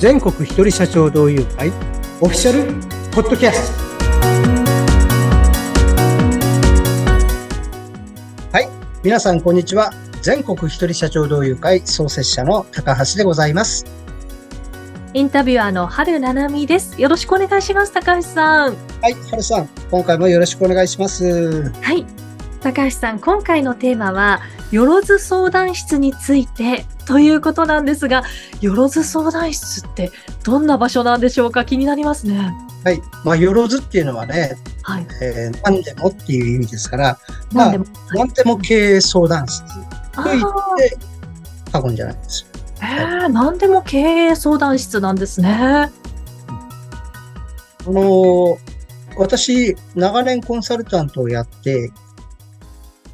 全国一人社長同友会オフィシャルポッドキャストはい皆さんこんにちは全国一人社長同友会創設者の高橋でございますインタビュアーの春七海です。よろしくお願いします、高橋さん。はい春さん今回もよろしくお願いしますはい。高橋さん、今回のテーマは、よろず相談室についてということなんですが、よろず相談室ってどんな場所なんでしょうか？気になりますね。はいまあよろずっていうのはね、はい。えー、何でもっていう意味ですからまあなんでも。何でも経営相談室あと言っーて過言じゃないですえー、なんでも経営相談室なんですね。あの、私、長年コンサルタントをやって、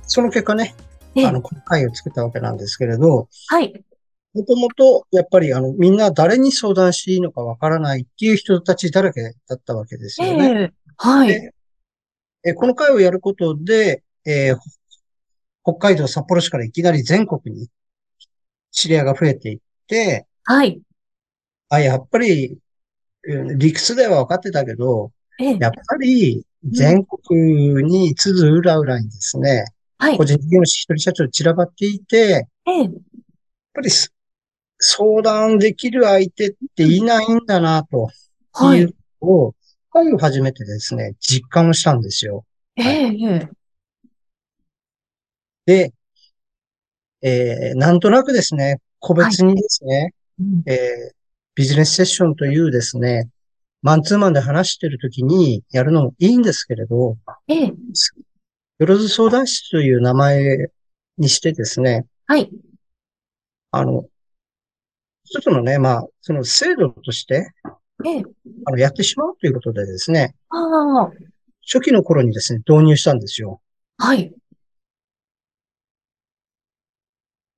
その結果ね、ええあの、この会を作ったわけなんですけれど、はい。もともと、やっぱり、あの、みんな誰に相談していいのかわからないっていう人たちだらけだったわけですえよね。えはい。でえこの会をやることで、えー北海道札幌市からいきなり全国に知り合いが増えていって、はい。あ、やっぱり、うん理屈では分かってたけど、ええやっぱり全国に津々浦々にですね、はい個。人事業主一人社長散らばっていて、やっええぱりす相談できる相手っていないんだな、とはい。いうのを、会を始めてですね、実感をしたんですよ。ええええ。で、えーなんとなくですね、個別にですね、うん。えービジネスセッションというですね、マンツーマンで話してるときにやるのもいいんですけれど、ええ。よろず相談室という名前にしてですね、はい。あの、一つのね、まあ、その制度として、ええあの、やってしまうということでですね、ああ、初期の頃にですね、導入したんですよ。はい。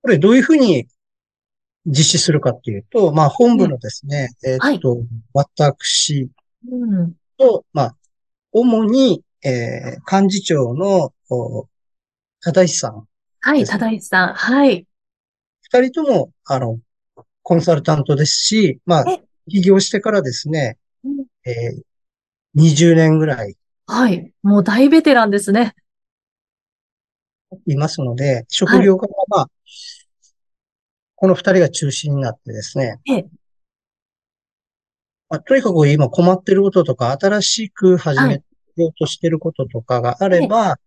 これどういうふうに実施するかっていうと、まあ、本部のですね、えーっと、私うん。と、まあ、主に、えー幹事長の、お忠石さん、はい、ですね忠石さん。はい。二人とも、あの、コンサルタントですし、まあえ、起業してからですねうん、えー20年ぐらい。はい。もう大ベテランですね。いますので、職業からまあ、この二人が中心になってですね、ええ。まあ、とにかく今困ってることとか、新しく始めようとしてることとかがあれば、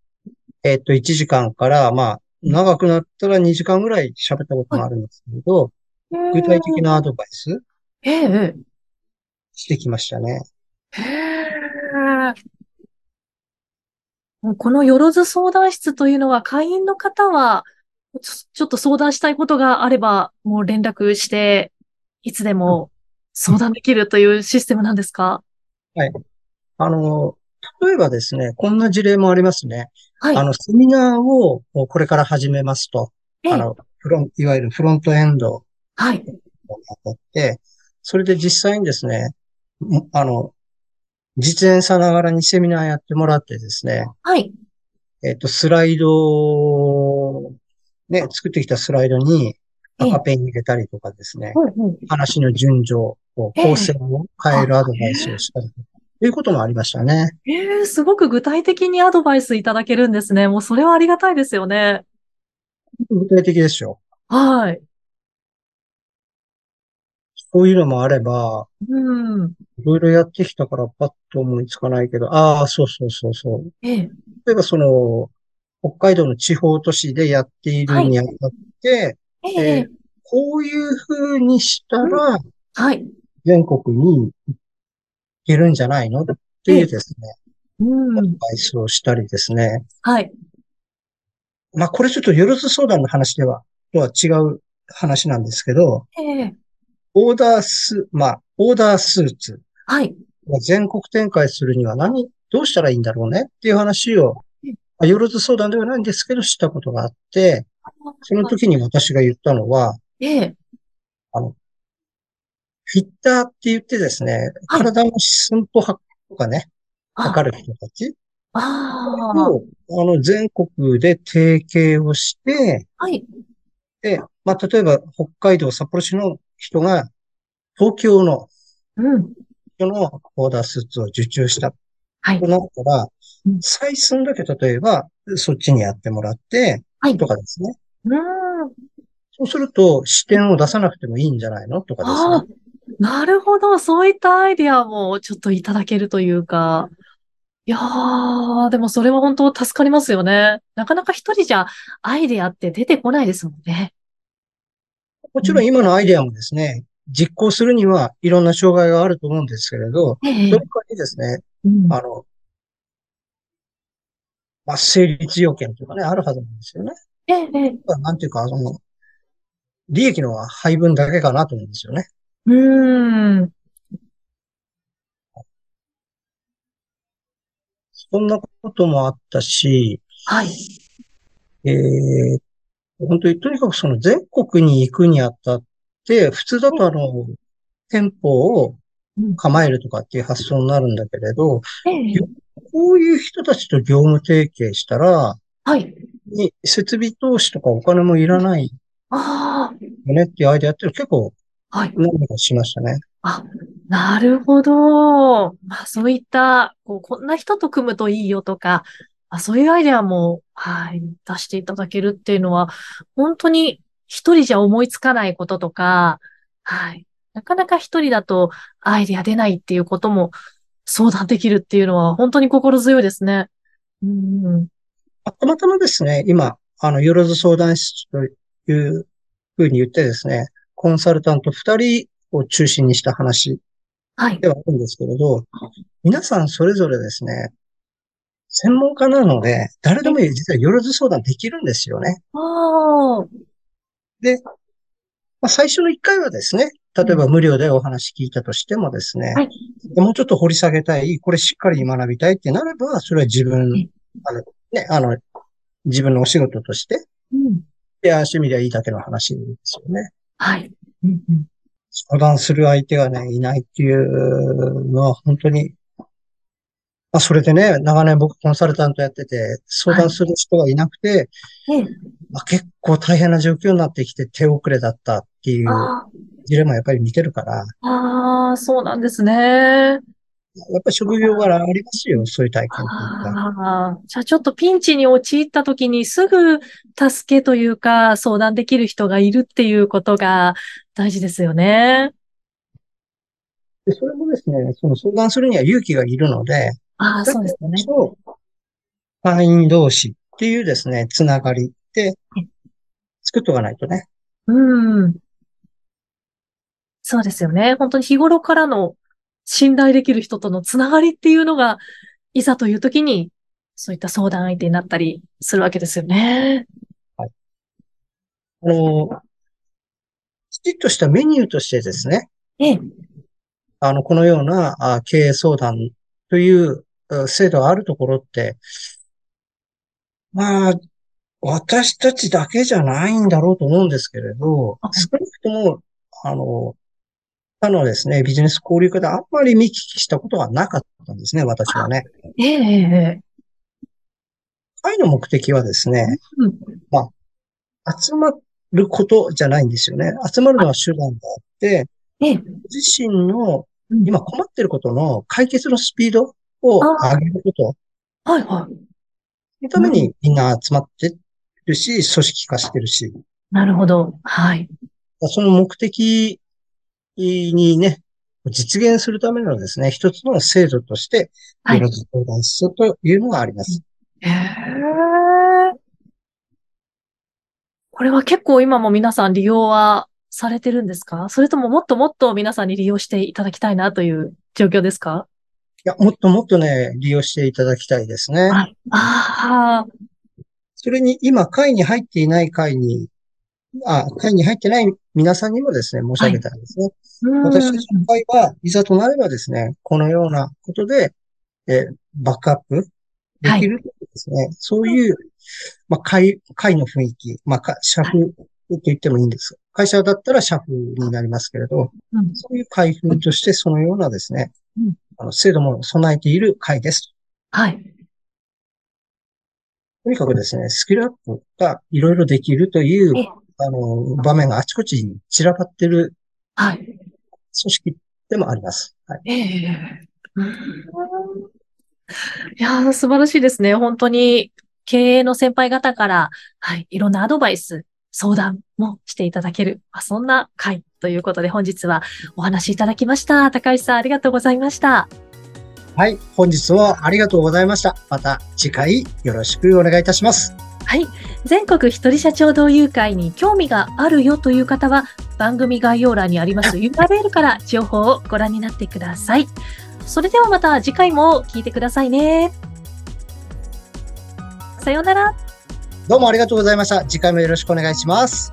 えっと、1時間から、まあ、長くなったら2時間ぐらい喋ったこともあるんですけど、具体的なアドバイス？えええしてきましたね。え。へえ。もうこのよろず相談室というのは、会員の方は、ちょ、ちょっと相談したいことがあれば、もう連絡して、いつでも相談できるというシステムなんですか？あの、例えばですね、こんな事例もありますね。はい。あの、セミナーをこれから始めますと、ええあの、フロン、いわゆるフロントエンドはい。って、それで実際にですね、んあの、実演さながらにセミナーやってもらってですね、はい。えっと、スライドを、ね、作ってきたスライドにええ赤ペン入れたりとかですね、うんうん話の順序を、ええ構成を変えるアドバイスをしたりとか、ということもありましたね。ええ、すごく具体的にアドバイスいただけるんですね。もうそれはありがたいですよね。具体的ですよ。はい。こういうのもあれば、うん。いろいろやってきたからパッと思いつかないけど、ああ、そうそうそうそう。ええ。例えばその、北海道の地方都市でやっているにあたって、えええ。こういう風にしたらはい。全国に行けるんじゃないの？っていうですね、うん。アドバイスをしたりですね。はい。まあこれちょっとよろず相談の話では、とは違う話なんですけど、ええ。オーダース、まあ、オーダースーツはい。を全国展開するには何、どうしたらいいんだろうね？っていう話を、うんまあよろず相談ではないんですけど、したことがあって、その時に私が言ったのは、ええ。フィッターって言ってですね、はい体の寸法とかね、あ測る人たちああ。を、あの、全国で提携をして、はい。で、まあ、例えば北海道札幌市の人が、東京の、うん。のオーダースーツを受注したはいと。なったらうん、採寸だけ例えば、そっちにやってもらって、はい。とかですね。うん。そうすると、視点を出さなくてもいいんじゃないの？とかですああね。、なるほど。そういったアイデアもちょっといただけるというか。いやー、でもそれは本当助かりますよね。なかなか一人じゃアイデアって出てこないですもんね。もちろん今のアイデアもですね、実行するにはいろんな障害があると思うんですけれど、ええどれかにですね、うんあの、まあ、成立要件というかね、あるはずなんですよね。ええええなんていうか、その、利益の配分だけかなと思うんですよね。うーん。そんなこともあったし、はい。えー、本当に、とにかくその全国に行くにあたって、普通だとあの、店舗をうん構えるとかっていう発想になるんだけれど、ええこういう人たちと業務提携したら、はい。に設備投資とかお金もいらないあよねっていうアイデアって結構あ、はい。何かしましたね。あ、なるほど。まあ、そういった、こう、こんな人と組むといいよとか、あ、そういうアイデアも、はい、出していただけるっていうのは、本当に一人じゃ思いつかないこととか、はい。なかなか一人だとアイデア出ないっていうことも相談できるっていうのは本当に心強いですね。うん。あたまたまですね、今、あの、よろず相談室というふうに言ってですね、コンサルタント二人を中心にした話はい。ではあるんですけれど、皆さんそれぞれですね、専門家なので、誰でも実はよろず相談できるんですよね。ああ、まあ、最初の一回はですね、例えば無料でお話聞いたとしてもですね、はいでもうちょっと掘り下げたい、これしっかり学びたいってなれば、それは自分はい、あの、ね、あの、自分のお仕事として、うん。いや、趣味ではいいだけの話ですよね。はい。うんうん相談する相手がね、いないっていうのは本当に、まあ、それでね、長年僕コンサルタントやってて、相談する人がいなくて、ええまあ、結構大変な状況になってきて手遅れだったっていうあジレンマやっぱり見てるから、あ、ああ、そうなんですね。やっぱり職業柄ありますよ、そういう体験。ああ、じゃあちょっとピンチに陥った時にすぐ助けというか相談できる人がいるっていうことが大事ですよね。で、それもですね、その相談するには勇気がいるので、ああ、そうですよね。そう会員同士っていうですね、つながりってはい作っとかないとね。うん。そうですよね。本当に日頃からの信頼できる人とのつながりっていうのが、いざという時にそういった相談相手になったりするわけですよね。あの、きちっとしたメニューとしてですね、ええ、あの、このようなあ経営相談というあ制度があるところって、まあ、私たちだけじゃないんだろうと思うんですけれどあ、少なくとも、あの、他のですね、ビジネス交流会であんまり見聞きしたことはなかったんですね、私はね。ええ、ええ、会の目的はですね、うん。集まることじゃないんですよね。集まるのは手段であって、ええ、自身のうん。今困ってることの解決のスピードを上げることはいはい。のためにみんな集まってるし、組織化してるし、なるほど。はい。その目的にね、実現するためのですね、一つの制度として、はいよろず相談室というのがあります。へえ。これは結構今も皆さん利用はされてるんですか？それとももっともっと皆さんに利用していただきたいなという状況ですか？いや、もっともっとね、利用していただきたいですね。はい。ああ、それに今、会に入っていない会に、あ、会に入ってない皆さんにもですね、申し上げたいですね。うん。私たちの会はいざとなればですね、このようなことで、えーバックアップできるというですね、そういう、まあ、会、会の雰囲気、まあ、か社風と言ってもいいんです。会社だったら社風になりますけれど、うんそういう会風としてそのようなですね、うんあの制度も備えている会です。はい。とにかくですね、スキルアップがいろいろできるというえ、あの、場面があちこちに散らばってるはい。組織でもあります。はい。ええいやー、素晴らしいですね。本当に、経営の先輩方から、はい、いろんなアドバイス、相談もしていただける、まあ、そんな回ということで本日はお話しいただきました。高橋さん、ありがとうございました。はい。本日はありがとうございました。また次回よろしくお願いいたします。はい。全国一人社長同友会に興味があるよという方は、番組概要欄にあります URL から情報をご覧になってください。それではまた次回も聞いてくださいね。さようなら。どうもありがとうございました。次回もよろしくお願いします。